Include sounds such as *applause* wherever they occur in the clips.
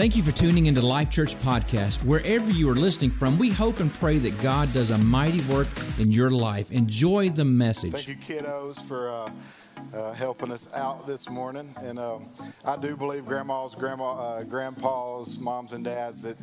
Thank you for tuning into Life Church Podcast. Wherever you are listening from, we hope and pray that God does a mighty work in your life. Enjoy the message. Thank you, kiddos, for uh, uh, helping us out this morning. And um, I do believe grandmas, grandma, uh, grandpas, moms, and dads that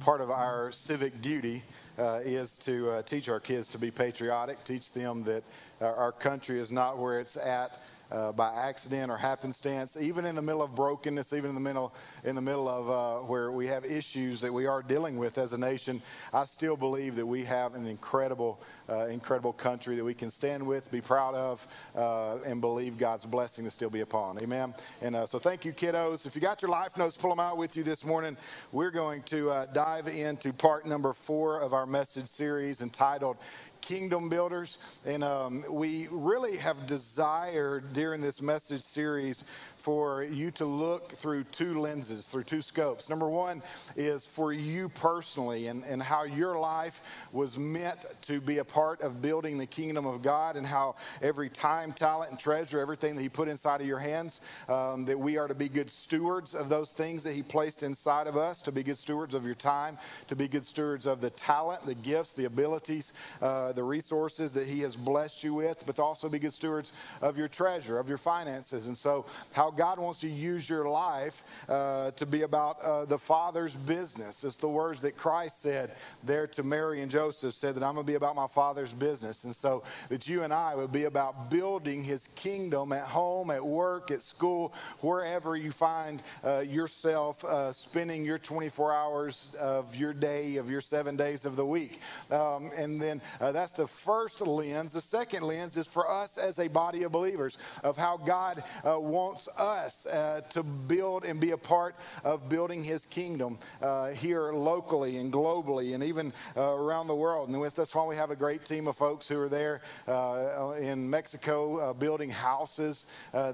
part of our civic duty uh, is to uh, teach our kids to be patriotic, teach them that our country is not where it's at uh, by accident or happenstance, even in the middle of brokenness, even in the middle in the middle of uh, where we have issues that we are dealing with as a nation, I still believe that we have an incredible, uh, incredible country that we can stand with, be proud of, uh, and believe God's blessing to still be upon. Amen. And uh, so, thank you, kiddos. If you got your life notes, pull them out with you this morning. We're going to uh, dive into part number four of our message series entitled kingdom builders. And um, we really have desired during this message series for you to look through two lenses, through two scopes. Number one is for you personally and, and how your life was meant to be a part of building the kingdom of God and how every time, talent, and treasure, everything that He put inside of your hands, um, that we are to be good stewards of those things that He placed inside of us, to be good stewards of your time, to be good stewards of the talent, the gifts, the abilities, uh, the resources that He has blessed you with, but to also be good stewards of your treasure, of your finances. And so, how God wants to use your life uh, to be about uh, the Father's business. It's the words that Christ said there to Mary and Joseph, said that I'm going to be about my Father's business. And so that you and I would be about building his kingdom at home, at work, at school, wherever you find uh, yourself uh, spending your 24 hours of your day, of your seven days of the week. Um, and then uh, that's the first lens. The second lens is for us as a body of believers of how God uh, wants us uh, to build and be a part of building his kingdom uh, here locally and globally and even uh, around the world. And with that's why we have a great team of folks who are there uh, in Mexico uh, building houses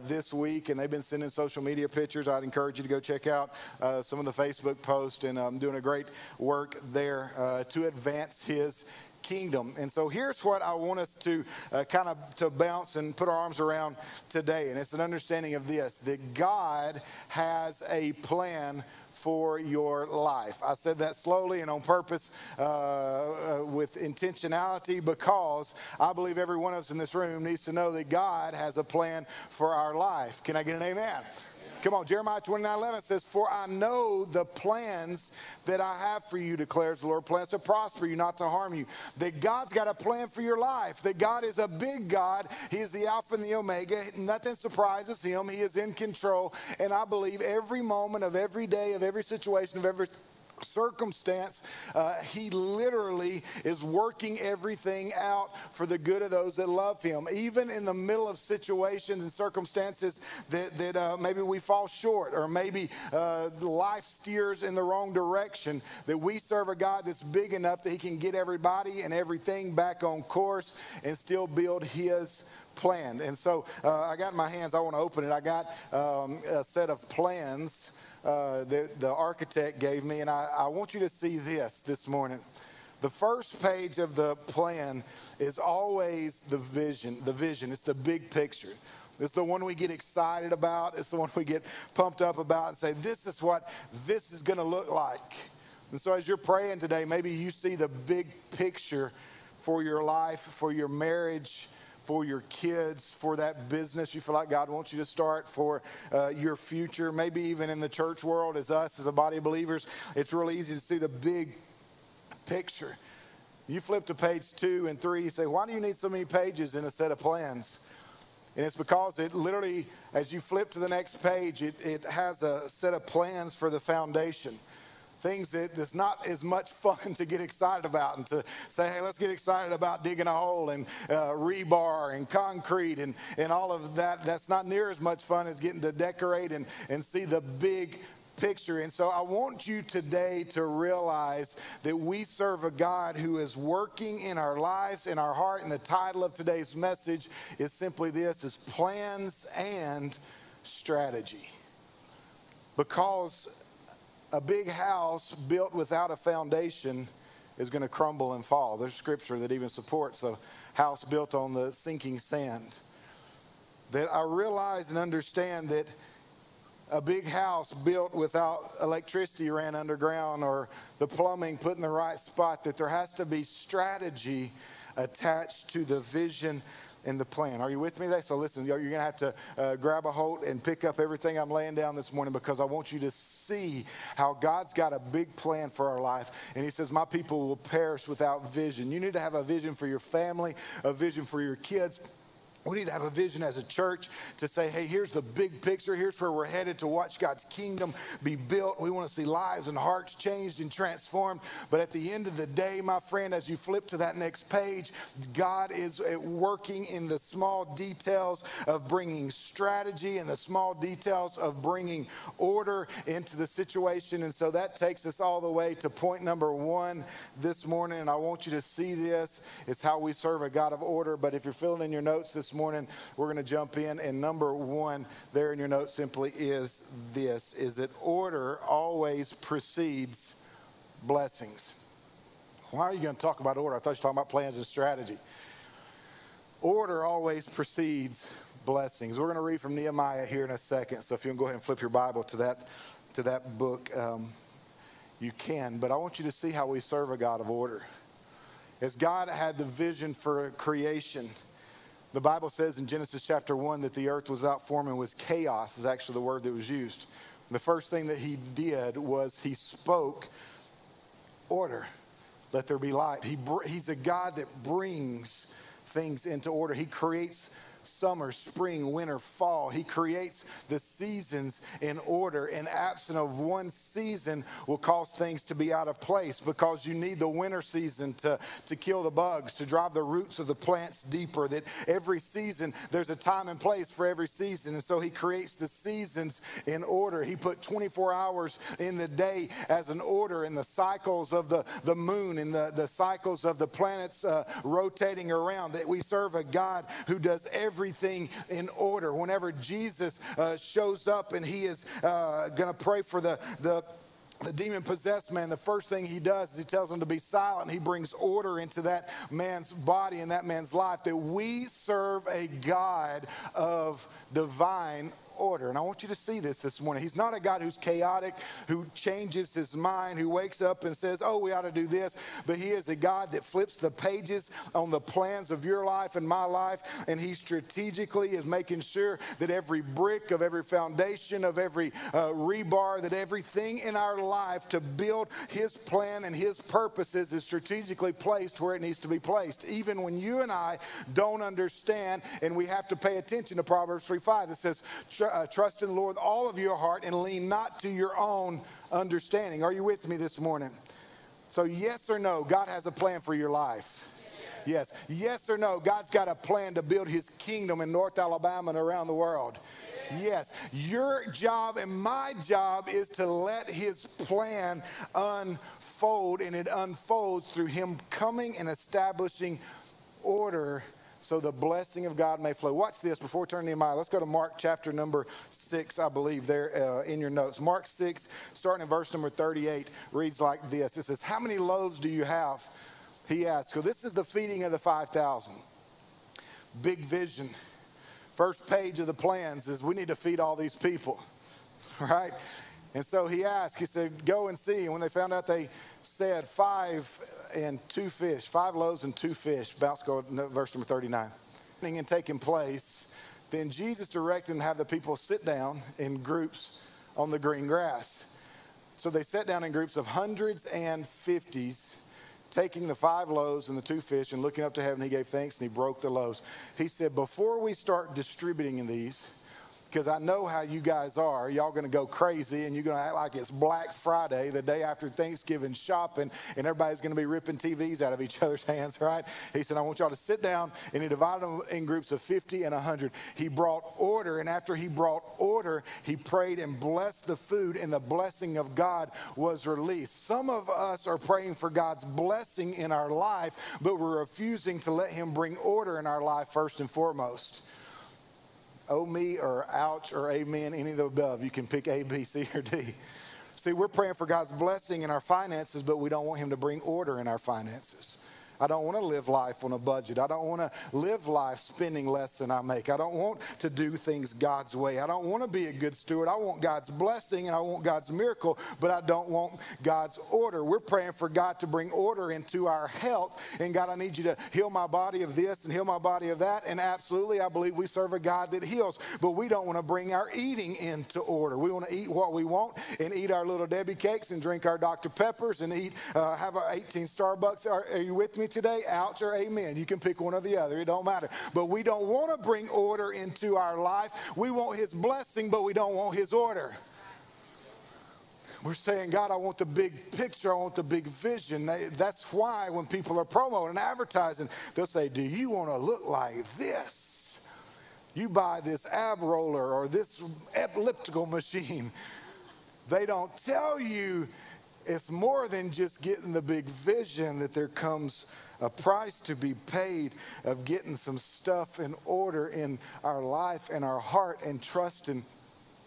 this week. And they've been sending social media pictures. I'd encourage you to go check out some of the Facebook posts and um, doing a great work there to advance his kingdom. And so here's what I want us to uh, kind of to bounce and put our arms around today. And it's an understanding of this that God has a plan for your life. I said that slowly and on purpose uh, uh, with intentionality because I believe every one of us in this room needs to know that God has a plan for our life. Can I get an amen? Come on, Jeremiah 29 11 says, For I know the plans that I have for you, declares the Lord, plans to prosper you, not to harm you. That God's got a plan for your life, that God is a big God. He is the Alpha and the Omega. Nothing surprises him. He is in control. And I believe every moment of every day, of every situation, of every circumstance, uh, he literally is working everything out for the good of those that love him. Even in the middle of situations and circumstances that, that uh, maybe we fall short or maybe uh, life steers in the wrong direction, that we serve a God that's big enough that he can get everybody and everything back on course and still build his plan. And so uh, I got in my hands, I want to open it. I got um, a set of plans uh, the, the architect gave me, and I, I want you to see this this morning. The first page of the plan is always the vision, the vision, it's the big picture. It's the one we get excited about. It's the one we get pumped up about and say, this is what this is going to look like. And so, as you're praying today, maybe you see the big picture for your life, for your marriage, for your kids, for that business you feel like God wants you to start, for uh, your future, maybe even in the church world as us, as a body of believers. It's really easy to see the big picture. You flip to page two and three, you say, Why do you need so many pages in a set of plans? And it's because it literally, as you flip to the next page, it, it has a set of plans for the foundation things that that's not as much fun *laughs* to get excited about and to say, hey, let's get excited about digging a hole and uh, rebar and concrete and, and all of that. That's not near as much fun as getting to decorate and, and see the big picture. And so I want you today to realize that we serve a God who is working in our lives, in our heart. And the title of today's message is simply this is plans and strategy. Because a big house built without a foundation is going to crumble and fall. There's scripture that even supports a house built on the sinking sand. That I realize and understand that a big house built without electricity ran underground or the plumbing put in the right spot, that there has to be strategy attached to the vision and the plan. Are you with me today? So listen, you're going to have to uh, grab a hold and pick up everything I'm laying down this morning because I want you to see how God's got a big plan for our life. And He says, My people will perish without vision. You need to have a vision for your family, a vision for your kids we need to have a vision as a church to say, hey, here's the big picture. Here's where we're headed to watch God's kingdom be built. We want to see lives and hearts changed and transformed. But at the end of the day, my friend, as you flip to that next page, God is eh, working in the small details of bringing strategy and the small details of bringing order into the situation. And so that takes us all the way to point number one this morning. And I want you to see this. It's how we serve a God of order. But if you're filling in your notes this morning, we're going to jump in. And number one there in your note simply is this, is that order always precedes blessings. Why are you going to talk about order? I thought you were talking about plans and strategy. Order always precedes blessings. We're going to read from Nehemiah here in a second. So if you can go ahead and flip your Bible to that, to that book, um, you can. But I want you to see how we serve a God of order. As God had the vision for creation, the Bible says in Genesis chapter 1 that the earth was without form and was chaos, is actually the word that was used. The first thing that he did was he spoke order. Let there be light. He, he's a God that brings things into order. He creates summer, spring, winter, fall. He creates the seasons in order, and absent of one season will cause things to be out of place because you need the winter season to, to kill the bugs, to drive the roots of the plants deeper. That every season, there's a time and place for every season. And so he creates the seasons in order. He put 24 hours in the day as an order in the cycles of the, the moon and the, the cycles of the planets uh, rotating around. That we serve a God who does everything everything in order. Whenever Jesus uh, shows up and he is uh, going to pray for the, the the demon possessed man, the first thing he does is he tells him to be silent. He brings order into that man's body and that man's life. That we serve a God of divine order. And I want you to see this this morning. He's not a God who's chaotic, who changes his mind, who wakes up and says, oh, we ought to do this. But he is a God that flips the pages on the plans of your life and my life. And he strategically is making sure that every brick of every foundation, of every uh, rebar, that everything in our life to build his plan and his purposes is strategically placed where it needs to be placed. Even when you and I don't understand and we have to pay attention to Proverbs 3 5 that says, uh, trust in the Lord all of your heart and lean not to your own understanding. Are you with me this morning? So, yes or no, God has a plan for your life. Yes. Yes or no, God's got a plan to build his kingdom in North Alabama and around the world. Yes. Your job and my job is to let his plan unfold, and it unfolds through him coming and establishing order so the blessing of God may flow. Watch this before we turn to Nehemiah. Let's go to Mark chapter number six, I believe, there uh, in your notes. Mark 6, starting in verse number 38, reads like this It says, How many loaves do you have? He asked. So this is the feeding of the 5,000. Big vision. First page of the plans is we need to feed all these people, *laughs* right? And so he asked, he said, Go and see. And when they found out, they said, Five and two fish, five loaves and two fish. Bounce verse number 39. And taking place, then Jesus directed them to have the people sit down in groups on the green grass. So they sat down in groups of hundreds and fifties, taking the five loaves and the two fish and looking up to heaven, he gave thanks and he broke the loaves. He said, Before we start distributing these, because I know how you guys are. Y'all going to go crazy and you're going to act like it's Black Friday, the day after Thanksgiving shopping, and everybody's going to be ripping TVs out of each *laughs* other's hands, right? He said, I want y'all to sit down, and he divided them in groups of 50 and 100. He brought order, and after he brought order, he prayed and blessed the food, and the blessing of God was released. Some of us are praying for God's blessing in our life, but we're refusing to let him bring order in our life first and foremost oh me or ouch or amen, any of the above. You can pick A, B, C, or D. See, we're praying for God's blessing in our finances, but we don't want Him to bring order in our finances. I don't want to live life on a budget. I don't want to live life spending less than I make. I don't want to do things God's way. I don't want to be a good steward. I want God's blessing and I want God's miracle, but I don't want God's order. We're praying for God to bring order into our health. And God, I need you to heal my body of this and heal my body of that. And absolutely, I believe we serve a God that heals, but we don't want to bring our eating into order. We want to eat what we want and eat our little Debbie cakes and drink our Dr. Peppers and eat, uh, have our 18 Starbucks. Are, are you with me? Me today? Ouch or amen. You can pick one or the other. It don't matter. But we don't want to bring order into our life. We want his blessing, but we don't want his order. We're saying, God, I want the big picture. I want the big vision. That's why when people are promoting and advertising, they'll say, Do you want to look like this? You buy this ab roller or this elliptical machine. They don't tell you it's more than just getting the big vision, that there comes a price to be paid of getting some stuff in order in our life and our heart and trusting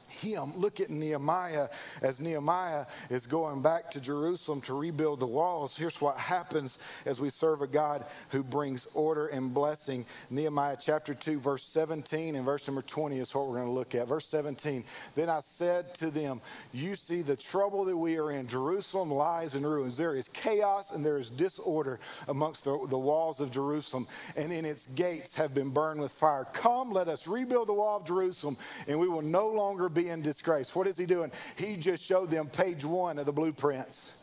him. Look at Nehemiah as Nehemiah is going back to Jerusalem to rebuild the walls. Here's what happens as we serve a God who brings order and blessing. Nehemiah chapter 2, verse 17 and verse number 20 is what we're going to look at. Verse 17 Then I said to them, You see the trouble that we are in. Jerusalem lies in ruins. There is chaos and there is disorder amongst the, the walls of Jerusalem, and in its gates have been burned with fire. Come, let us rebuild the wall of Jerusalem, and we will no longer be in disgrace. What is he doing? He just showed them page one of the blueprints.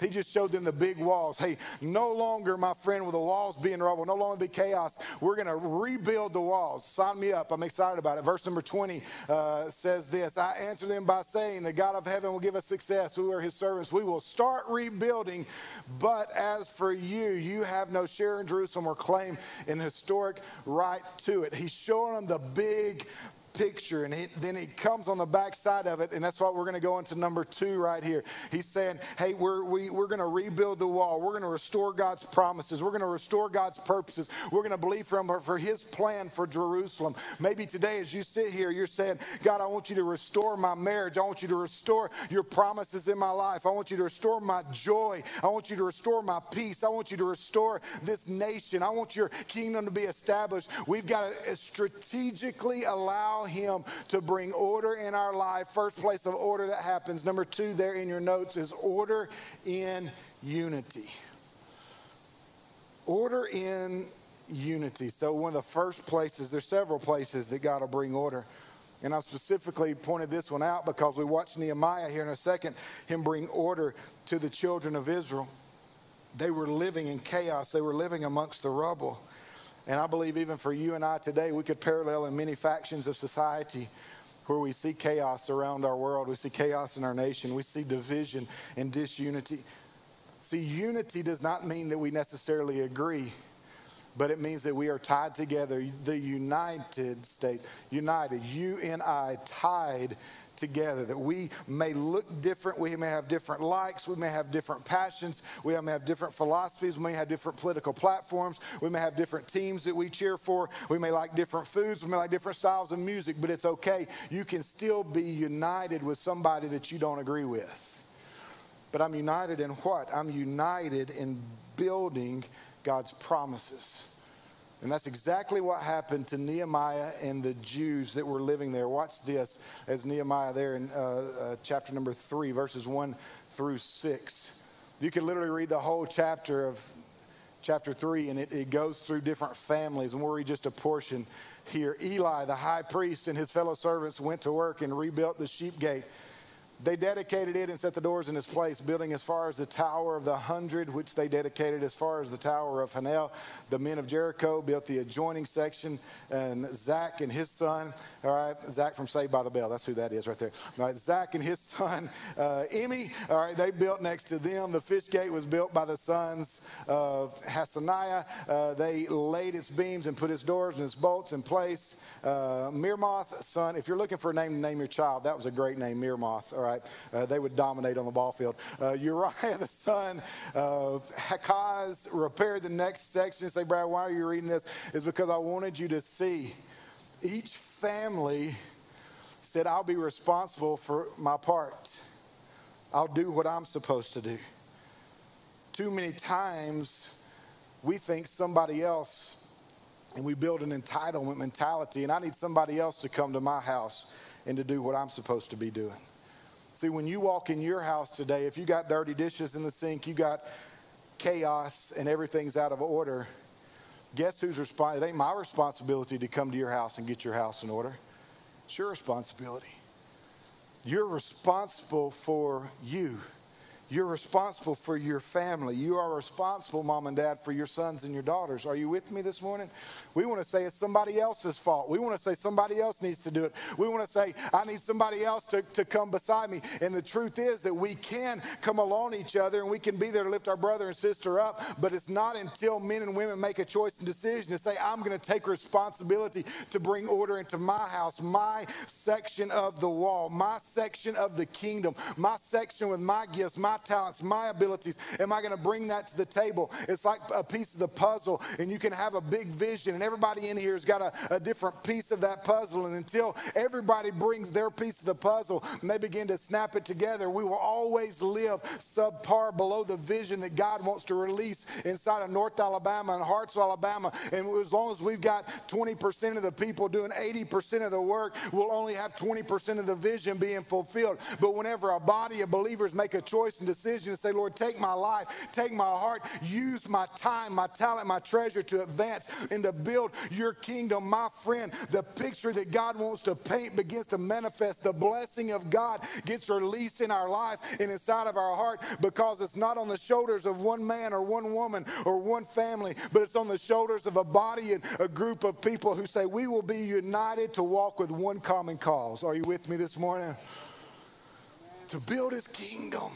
He just showed them the big walls. Hey, no longer, my friend, with the walls being rubble, no longer be chaos. We're going to rebuild the walls. Sign me up. I'm excited about it. Verse number 20 uh, says this I answer them by saying, The God of heaven will give us success. We are his servants. We will start rebuilding. But as for you, you have no share in Jerusalem or claim an historic right to it. He's showing them the big picture. And he, then he comes on the backside of it, and that's why we're going to go into number two right here. He's saying, hey, we're, we, we're going to rebuild the wall. We're going to restore God's promises. We're going to restore God's purposes. We're going to believe from for his plan for Jerusalem. Maybe today, as you sit here, you're saying, God, I want you to restore my marriage. I want you to restore your promises in my life. I want you to restore my joy. I want you to restore my peace. I want you to restore this nation. I want your kingdom to be established. We've got to strategically allow him to bring order in our life. First place of order that happens. Number two, there in your notes, is order in unity. Order in unity. So, one of the first places, there's several places that God will bring order. And I've specifically pointed this one out because we watched Nehemiah here in a second, him bring order to the children of Israel. They were living in chaos, they were living amongst the rubble. And I believe even for you and I today, we could parallel in many factions of society where we see chaos around our world, we see chaos in our nation, we see division and disunity. See, unity does not mean that we necessarily agree, but it means that we are tied together. The United States, united, U N I, tied together, that we may look different, we may have different likes, we may have different passions, we may have different philosophies, we may have different political platforms, we may have different teams that we cheer for, we may like different foods, we may like different styles of music, but it's okay. You can still be united with somebody that you don't agree with. But I'm united in what? I'm united in building God's promises. And that's exactly what happened to Nehemiah and the Jews that were living there. Watch this as Nehemiah there in uh, uh, chapter number three, verses one through six. You can literally read the whole chapter of chapter 3, and it, it, goes through different families, and we'll read just a portion here. Eli, the high priest, and his fellow servants went to work and rebuilt the sheep gate they dedicated it and set the doors in its place, building as far as the Tower of the Hundred, which they dedicated as far as the Tower of Hanel. The men of Jericho built the adjoining section, and Zach and his son, all right, Zach from Saved by the Bell, that's who that is right there. All right, Zach and his *laughs* son, uh, Emmy, all right, they built next to them. The fish gate was built by the sons of Hassaniah. Uh, they laid its beams and put its doors and its bolts in place. Uh, Meremoth, son, if you're looking for a name to name your child, that was a great name, Meremoth, all right right? Uh, they would dominate on the ball field. Uh, Uriah, *laughs* the son of Hakaz, repaired the next section. Say, Brad, why are you reading this? Is because I wanted you to see each family said, I'll be responsible for my part. I'll do what I'm supposed to do. Too many times, we think somebody else, and we build an entitlement mentality, and I need somebody else to come to my house and to do what I'm supposed to be doing. See, when you walk in your house today, if you got dirty dishes in the sink, you got chaos, and everything's out of order, guess who's responsible? It ain't my responsibility to come to your house and get your house in order. It's your responsibility. You're responsible for you. You're responsible for your family. You are responsible, mom and dad, for your sons and your daughters. Are you with me this morning? We want to say it's somebody else's fault. We want to say somebody else needs to do it. We want to say, I need somebody else to, to come beside me. And the truth is that we can come along each other and we can be there to lift our brother and sister up, but it's not until men and women make a choice and decision to say, I'm going to take responsibility to bring order into my house, my section of the wall, my section of the kingdom, my section with my gifts, my talents, my abilities, am I going to bring that to the table? It's like a piece of the puzzle, and you can have a big vision, and everybody in here has got a, a different piece of that puzzle. And until everybody brings their piece of the puzzle and they begin to snap it together, we will always live subpar below the vision that God wants to release inside of North Alabama and Hartselle, Alabama. And as long as we've got 20% of the people doing 80% of the work, we'll only have 20% of the vision being fulfilled. But whenever a body of believers make a choice and decision to say, Lord, take my life, take my heart, use my time, my talent, my treasure to advance and to build your kingdom. My friend, the picture that God wants to paint begins to manifest. The blessing of God gets released in our life and inside of our heart because it's not on the shoulders of one man or one woman or one family, but it's on the shoulders of a body and a group of people who say, We will be united to walk with one common cause. Are you with me this morning? To build his kingdom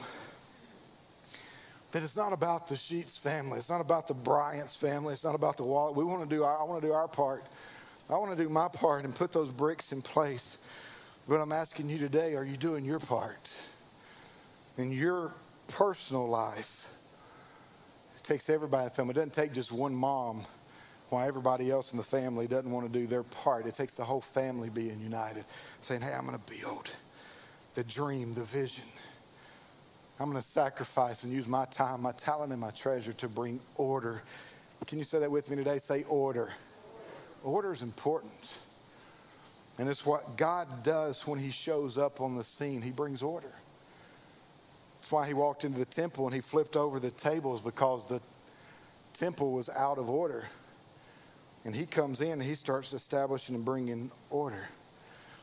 that it's not about the Sheets family. It's not about the Bryant's family. It's not about the Wallet. We want to do our, I want to do our part. I want to do my part and put those bricks in place. But I'm asking you today, are you doing your part? In your personal life, it takes everybody in the family. It doesn't take just one mom why everybody else in the family doesn't want to do their part. It takes the whole family being united, saying, hey, I'm going to build the dream, the vision. I'm going to sacrifice and use my time, my talent, and my treasure to bring order. Can you say that with me today? Say order. Order is important. And it's what God does when He shows up on the scene. He brings order. That's why He walked into the temple and He flipped over the tables because the temple was out of order. And He comes in and He starts establishing and bringing order.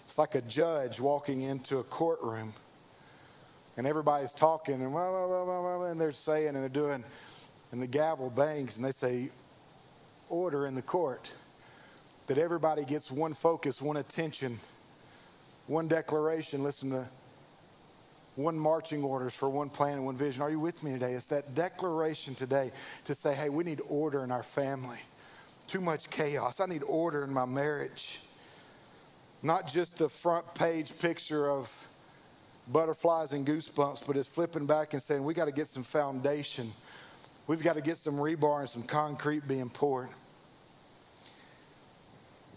It's like a judge walking into a courtroom and everybody's talking and, blah, blah, blah, and they're saying and they're doing, and the gavel bangs and they say, order in the court. That everybody gets one focus, one attention, one declaration. Listen to one marching orders for one plan and one vision. Are you with me today? It's that declaration today to say, hey, we need order in our family. Too much chaos. I need order in my marriage. Not just the front page picture of butterflies and goosebumps, but it's flipping back and saying, we got to get some foundation. We've got to get some rebar and some concrete being poured.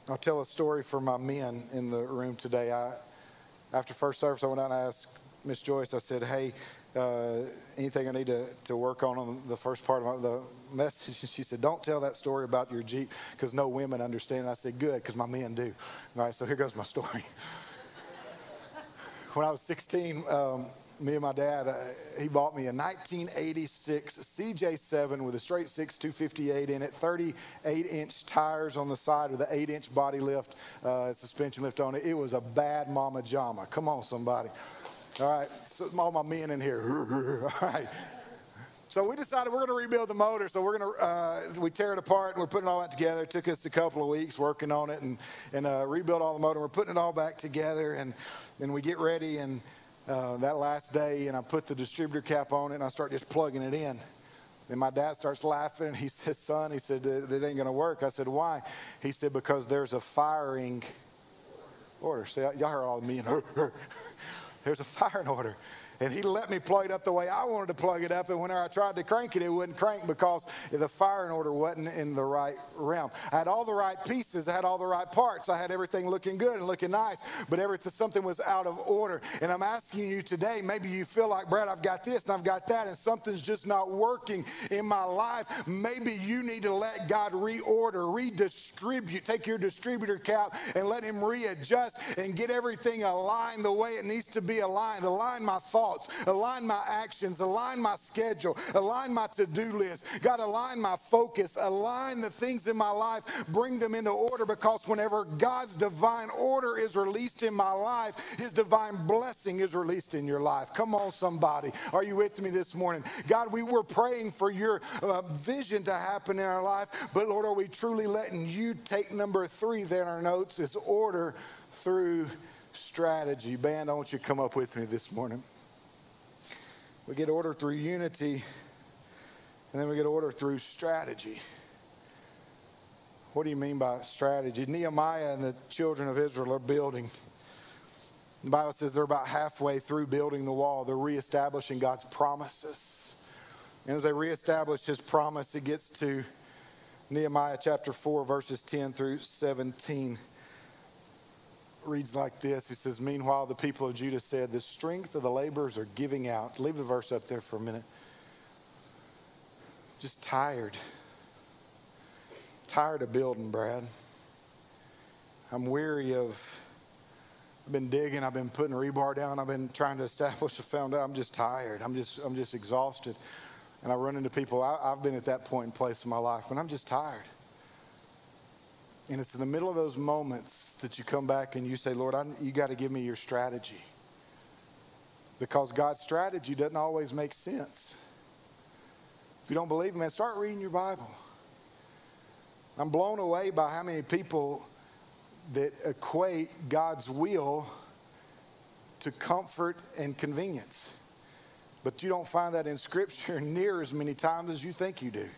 I'll tell a story for my men in the room today. I, after first service, I went out and asked Miss Joyce, I said, hey, uh, anything I need to, to work on on the first part of the message? She said, don't tell that story about your Jeep because no women understand. I said, good, because my men do. All right, so here goes my story when I was 16, um, me and my dad, uh, he bought me a 1986 CJ7 with a straight six 258 in it, 38 inch tires on the side with an 8 inch body lift, uh, suspension lift on it. It was a bad mama jama. Come on, somebody. All right, so all my men in here. *laughs* all right. So we decided we're going to rebuild the motor. So we're going to uh, we tear it apart and we're putting all that together. It took us a couple of weeks working on it and and uh, rebuild all the motor. We're putting it all back together and then we get ready and uh, that last day and I put the distributor cap on it and I start just plugging it in. And my dad starts laughing and he *laughs* says, "Son," he said, "it ain't going to work." I said, "Why?" He said, "Because there's a firing order." See, y'all heard all of me and her. *laughs* there's a firing order. And he let me plug it up the way I wanted to plug it up. And whenever I tried to crank it, it wouldn't crank because the firing order wasn't in the right realm. I had all the right pieces, I had all the right parts, I had everything looking good and looking nice, but everything something was out of order. And I'm asking you today, maybe you feel like, Brad, I've got this and I've got that, and something's just not working in my life. Maybe you need to let God reorder, redistribute, take your distributor cap and let him readjust and get everything aligned the way it needs to be aligned. Align my thoughts thoughts, align my actions, align my schedule, align my to do list. God, align my focus, align the things in my life, bring them into order because whenever God's divine order is released in my life, His divine blessing is released in your life. Come on, somebody. Are you with me this morning? God, we were praying for your uh, vision to happen in our life, but Lord, are we truly letting you take number three there in our notes is order through strategy. Band, I want you to come up with me this morning. We get order through unity, and then we get order through strategy. What do you mean by strategy? Nehemiah and the children of Israel are building. The Bible says they're about halfway through building the wall. They're reestablishing God's promises. And as they reestablish his promise, it gets to Nehemiah chapter 4, verses 10 through 17 reads like this He says, Meanwhile, the people of Judah said, The strength of the laborers are giving out. Leave the verse up there for a minute. Just tired. Tired of building, Brad. I'm weary of. I've been digging. I've been putting rebar down. I've been trying to establish a foundation. I'm just tired. I'm just. I'm just exhausted. And I run into people. I, I've been at that point in place in my life when I'm just tired. And it's in the middle of those moments that you come back and you say, Lord, I, you got to give me your strategy. Because God's strategy doesn't always make sense. If you don't believe me, man, start reading your Bible. I'm blown away by how many people that equate God's will to comfort and convenience. But you don't find that in Scripture *laughs* near as many times as you think you do.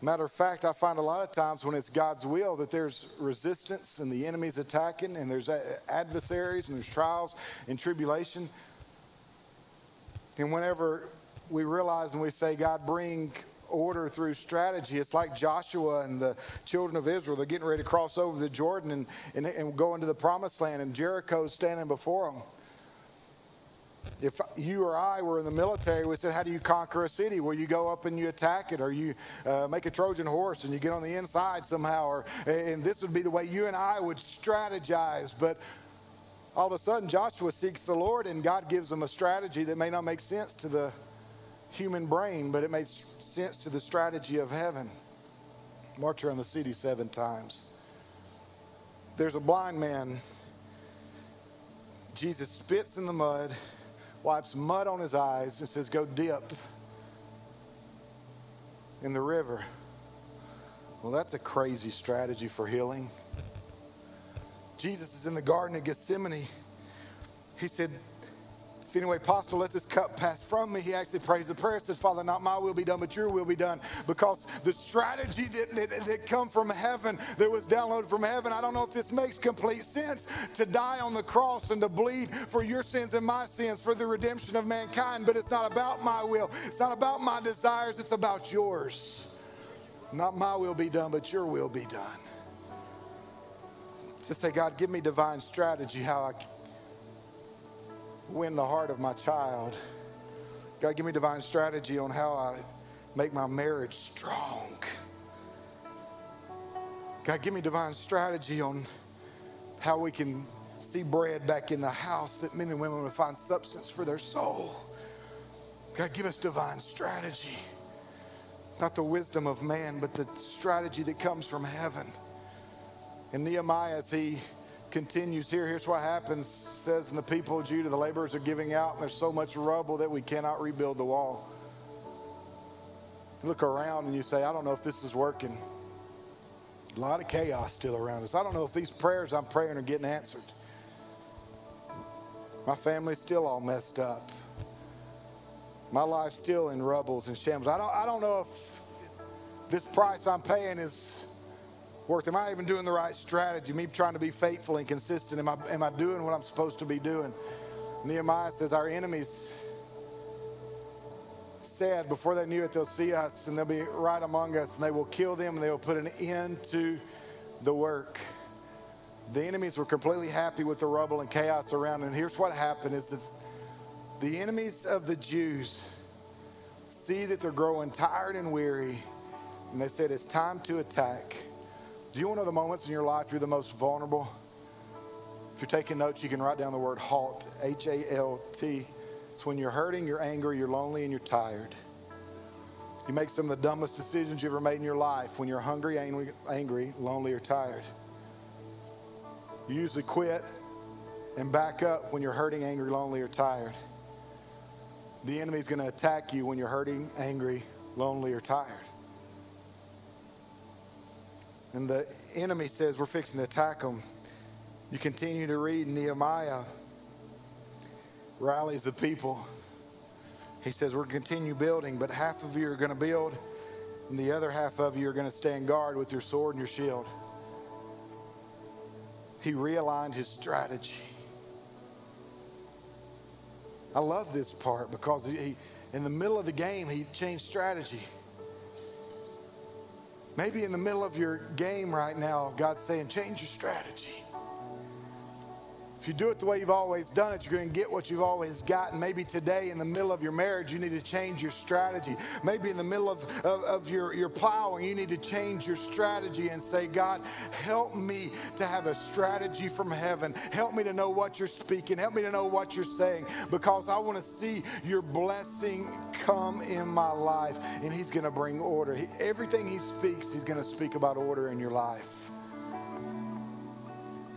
Matter of fact, I find a lot of times when it's God's will that there's resistance and the enemy's attacking and there's adversaries and there's trials and tribulation. And whenever we realize and we say, God, bring order through strategy, it's like Joshua and the children of Israel. They're getting ready to cross over the Jordan and, and, and go into the promised land, and Jericho's standing before them if you or I were in the military, we said, How do you conquer a city? Well, you go up and you attack it, or you uh, make a Trojan horse and you get on the inside somehow, or, and this would be the way you and I would strategize. But all of a sudden, Joshua seeks the Lord, and God gives him a strategy that may not make sense to the human brain, but it makes sense to the strategy of heaven. March around the city seven times. There's a blind man. Jesus spits in the mud wipes mud on his eyes, and says, Go dip in the river. Well, that's a crazy strategy for healing. Jesus is in the Garden of Gethsemane. He said, if any way possible, let this cup pass from me. He actually prays a prayer, says, Father, not my will be done, but your will be done. Because the strategy that, that, that come from heaven, that was downloaded from heaven, I don't know if this makes complete sense to die on the cross and to bleed for your sins and my sins for the redemption of mankind, but it's not about my will. It's not about my desires, it's about yours. Not my will be done, but your will be done. To say, God, give me divine strategy how I win the heart of my child. God, give me divine strategy on how I make my marriage strong. God, give me divine strategy on how we can see bread back in the house that men and women will find substance for their soul. God, give us divine strategy. Not the wisdom of man, but the strategy that comes from heaven. And Nehemiah, as he continues here. Here's what happens. says, and the people of Judah, the laborers are giving out, and there's so much rubble that we cannot rebuild the wall. You look around and you say, I don't know if this is working. A lot of chaos still around us. I don't know if these prayers I'm praying are getting answered. My family's still all messed up. My life's still in rubbles and shambles. I don't, I don't know if this price I'm paying is worth? Am I even doing the right strategy? Me trying to be faithful and consistent? Am I, am I doing what I'm supposed to be doing? Nehemiah says, Our enemies said before they knew it, they'll see us and they'll be right among us and they will kill them and they will put an end to the work. The enemies were completely happy with the rubble and chaos around. And here's what happened is that the enemies of the Jews see that they're growing tired and weary, and they said, It's time to attack. Do you know the moments in your life you're the most vulnerable? If you're taking notes, you can write down the word halt, H A L T. It's when you're hurting, you're angry, you're lonely, and you're tired. You make some of the dumbest decisions you ever made in your life when you're hungry, angry, angry lonely, or tired. You usually quit and back up when you're hurting, angry, lonely, or tired. The enemy's going to attack you when you're hurting, angry, lonely, or tired. And the enemy says, We're fixing to attack them. You continue to read Nehemiah rallies the people. He says, We're going to continue building, but half of you are going to build, and the other half of you are going to stand guard with your sword and your shield he realigned his strategy. I love this part because he, in the middle of the game, he changed strategy. Maybe in the middle of your game right now, God's saying, change your strategy. If you do it the way you've always done it, you're going to get what you've always gotten. Maybe today, in the middle of your marriage, you need to change your strategy. Maybe in the middle of, of, of, your, your plowing, you need to change your strategy and say, God, help me to have a strategy from heaven. Help me to know what you're speaking. Help me to know what you're saying because I want to see your blessing come in my life. And He's going to bring order. He, everything He speaks, He's going to speak about order in your life.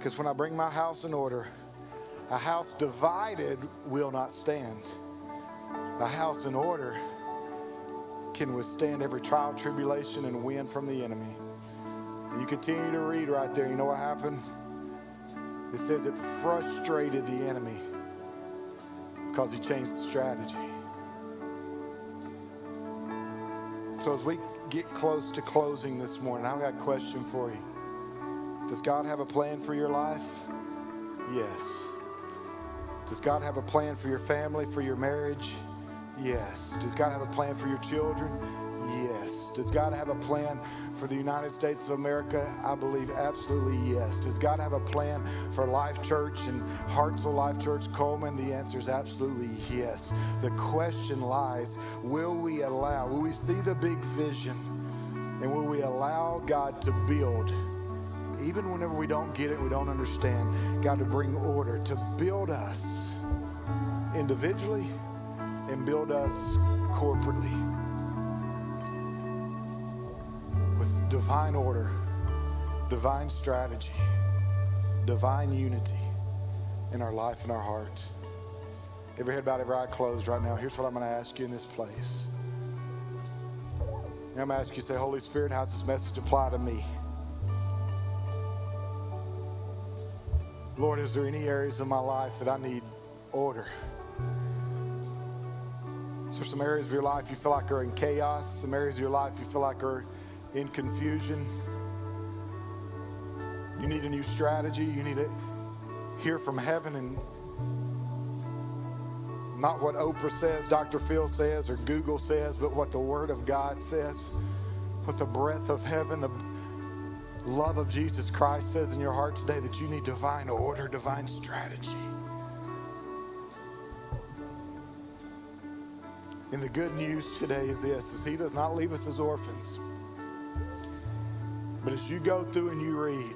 Because when I bring my house in order, a house divided will not stand. A house in order can withstand every trial, tribulation, and win from the enemy. And you continue to read right there. You know what happened? It says it frustrated the enemy because he changed the strategy. So as we get close to closing this morning, I've got a question for you. Does God have a plan for your life? Yes. Does God have a plan for your family, for your marriage? Yes. Does God have a plan for your children? Yes. Does God have a plan for the United States of America? I believe absolutely yes. Does God have a plan for Life Church and Hartselle Life Church Cullman? The answer is absolutely yes. The question lies will we allow, will we see the big vision, and will we allow God to build? Even whenever we don't get it, we don't understand, God, to bring order, to build us individually and build us corporately with divine order, divine strategy, divine unity in our life and our heart. Every head bowed, every eye closed right now. Here's what I'm going to ask you in this place. I'm going to ask you, say, Holy Spirit, how does this message apply to me? Lord, is there any areas of my life that I need order? Is there some areas of your life you feel like are in chaos? Some areas of your life you feel like are in confusion? You need a new strategy. You need to hear from heaven and not what Oprah says, Dr. Phil says, or Google says, but what the Word of God says, what the breath of heaven, the love of Jesus Christ says in your heart today that you need divine order, divine strategy. And the good news today is this is he does not leave us as orphans. But as you go through and you read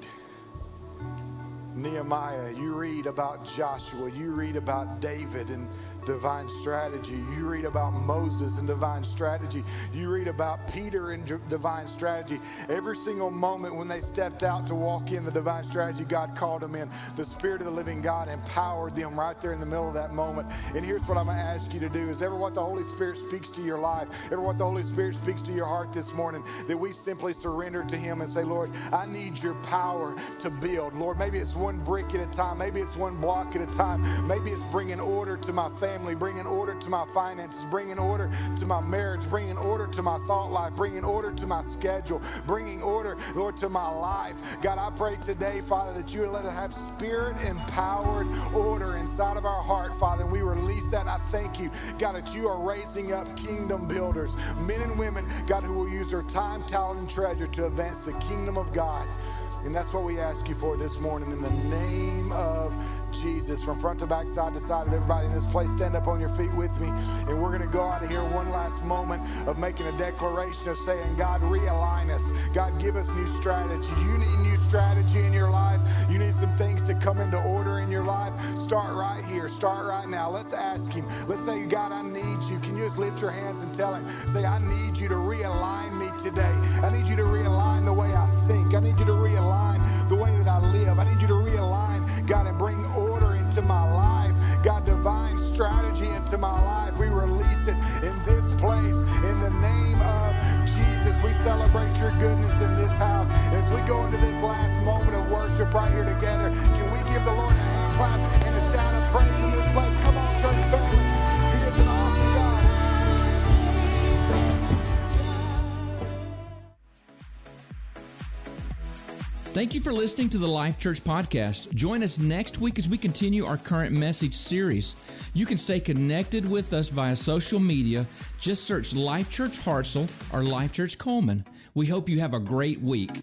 Nehemiah, you read about Joshua, you read about David and divine strategy. You read about Moses and divine strategy. You read about Peter and divine strategy. Every single moment when they stepped out to walk in the divine strategy, God called them in. The Spirit of the living God empowered them right there in the middle of that moment. And here's what I'm going to ask you to do is ever what the Holy Spirit speaks to your life, ever what the Holy Spirit speaks to your heart this morning, that we simply surrender to Him and say, Lord, I need your power to build. Lord, maybe it's one brick at a time. Maybe it's one block at a time. Maybe it's bringing order to my family, bringing order to my finances, bringing order to my marriage, bringing order to my thought life, bringing order to my schedule, bringing order, Lord, to my life. God, I pray today, Father, that you would let us have spirit empowered order inside of our heart, Father, and we release that. And I thank you, God, that you are raising up kingdom builders, men and women, God, who will use their time, talent, and treasure to advance the kingdom of God. And that's what we ask you for this morning in the name of Jesus. From front to back, side to side, everybody in this place, stand up on your feet with me. And we're going to go out of here one last moment of making a declaration of saying, God, realign us. God, give us new strategy. You need new strategy in your life. You need some things to come into order in your life. Start right here. Start right now. Let's ask Him. Let's say, God, I need you. Can you just lift your hands and tell Him, say, I need you to realign me today. I need you to realign the way I think. I need you to realign the way that I live. I need you to realign, God, and into my life. We release it in this place in the name of Jesus. We celebrate your goodness in this house. As we go into this last moment of worship right here together, can we give the Lord a hand clap and a shout of praise in this place? Come on, church family. He is an awesome God. Thank you for listening to the Life Church podcast. Join us next week as we continue our current message series. You can stay connected with us via social media. Just search Life Church Hartselle or Life Church Cullman. We hope you have a great week.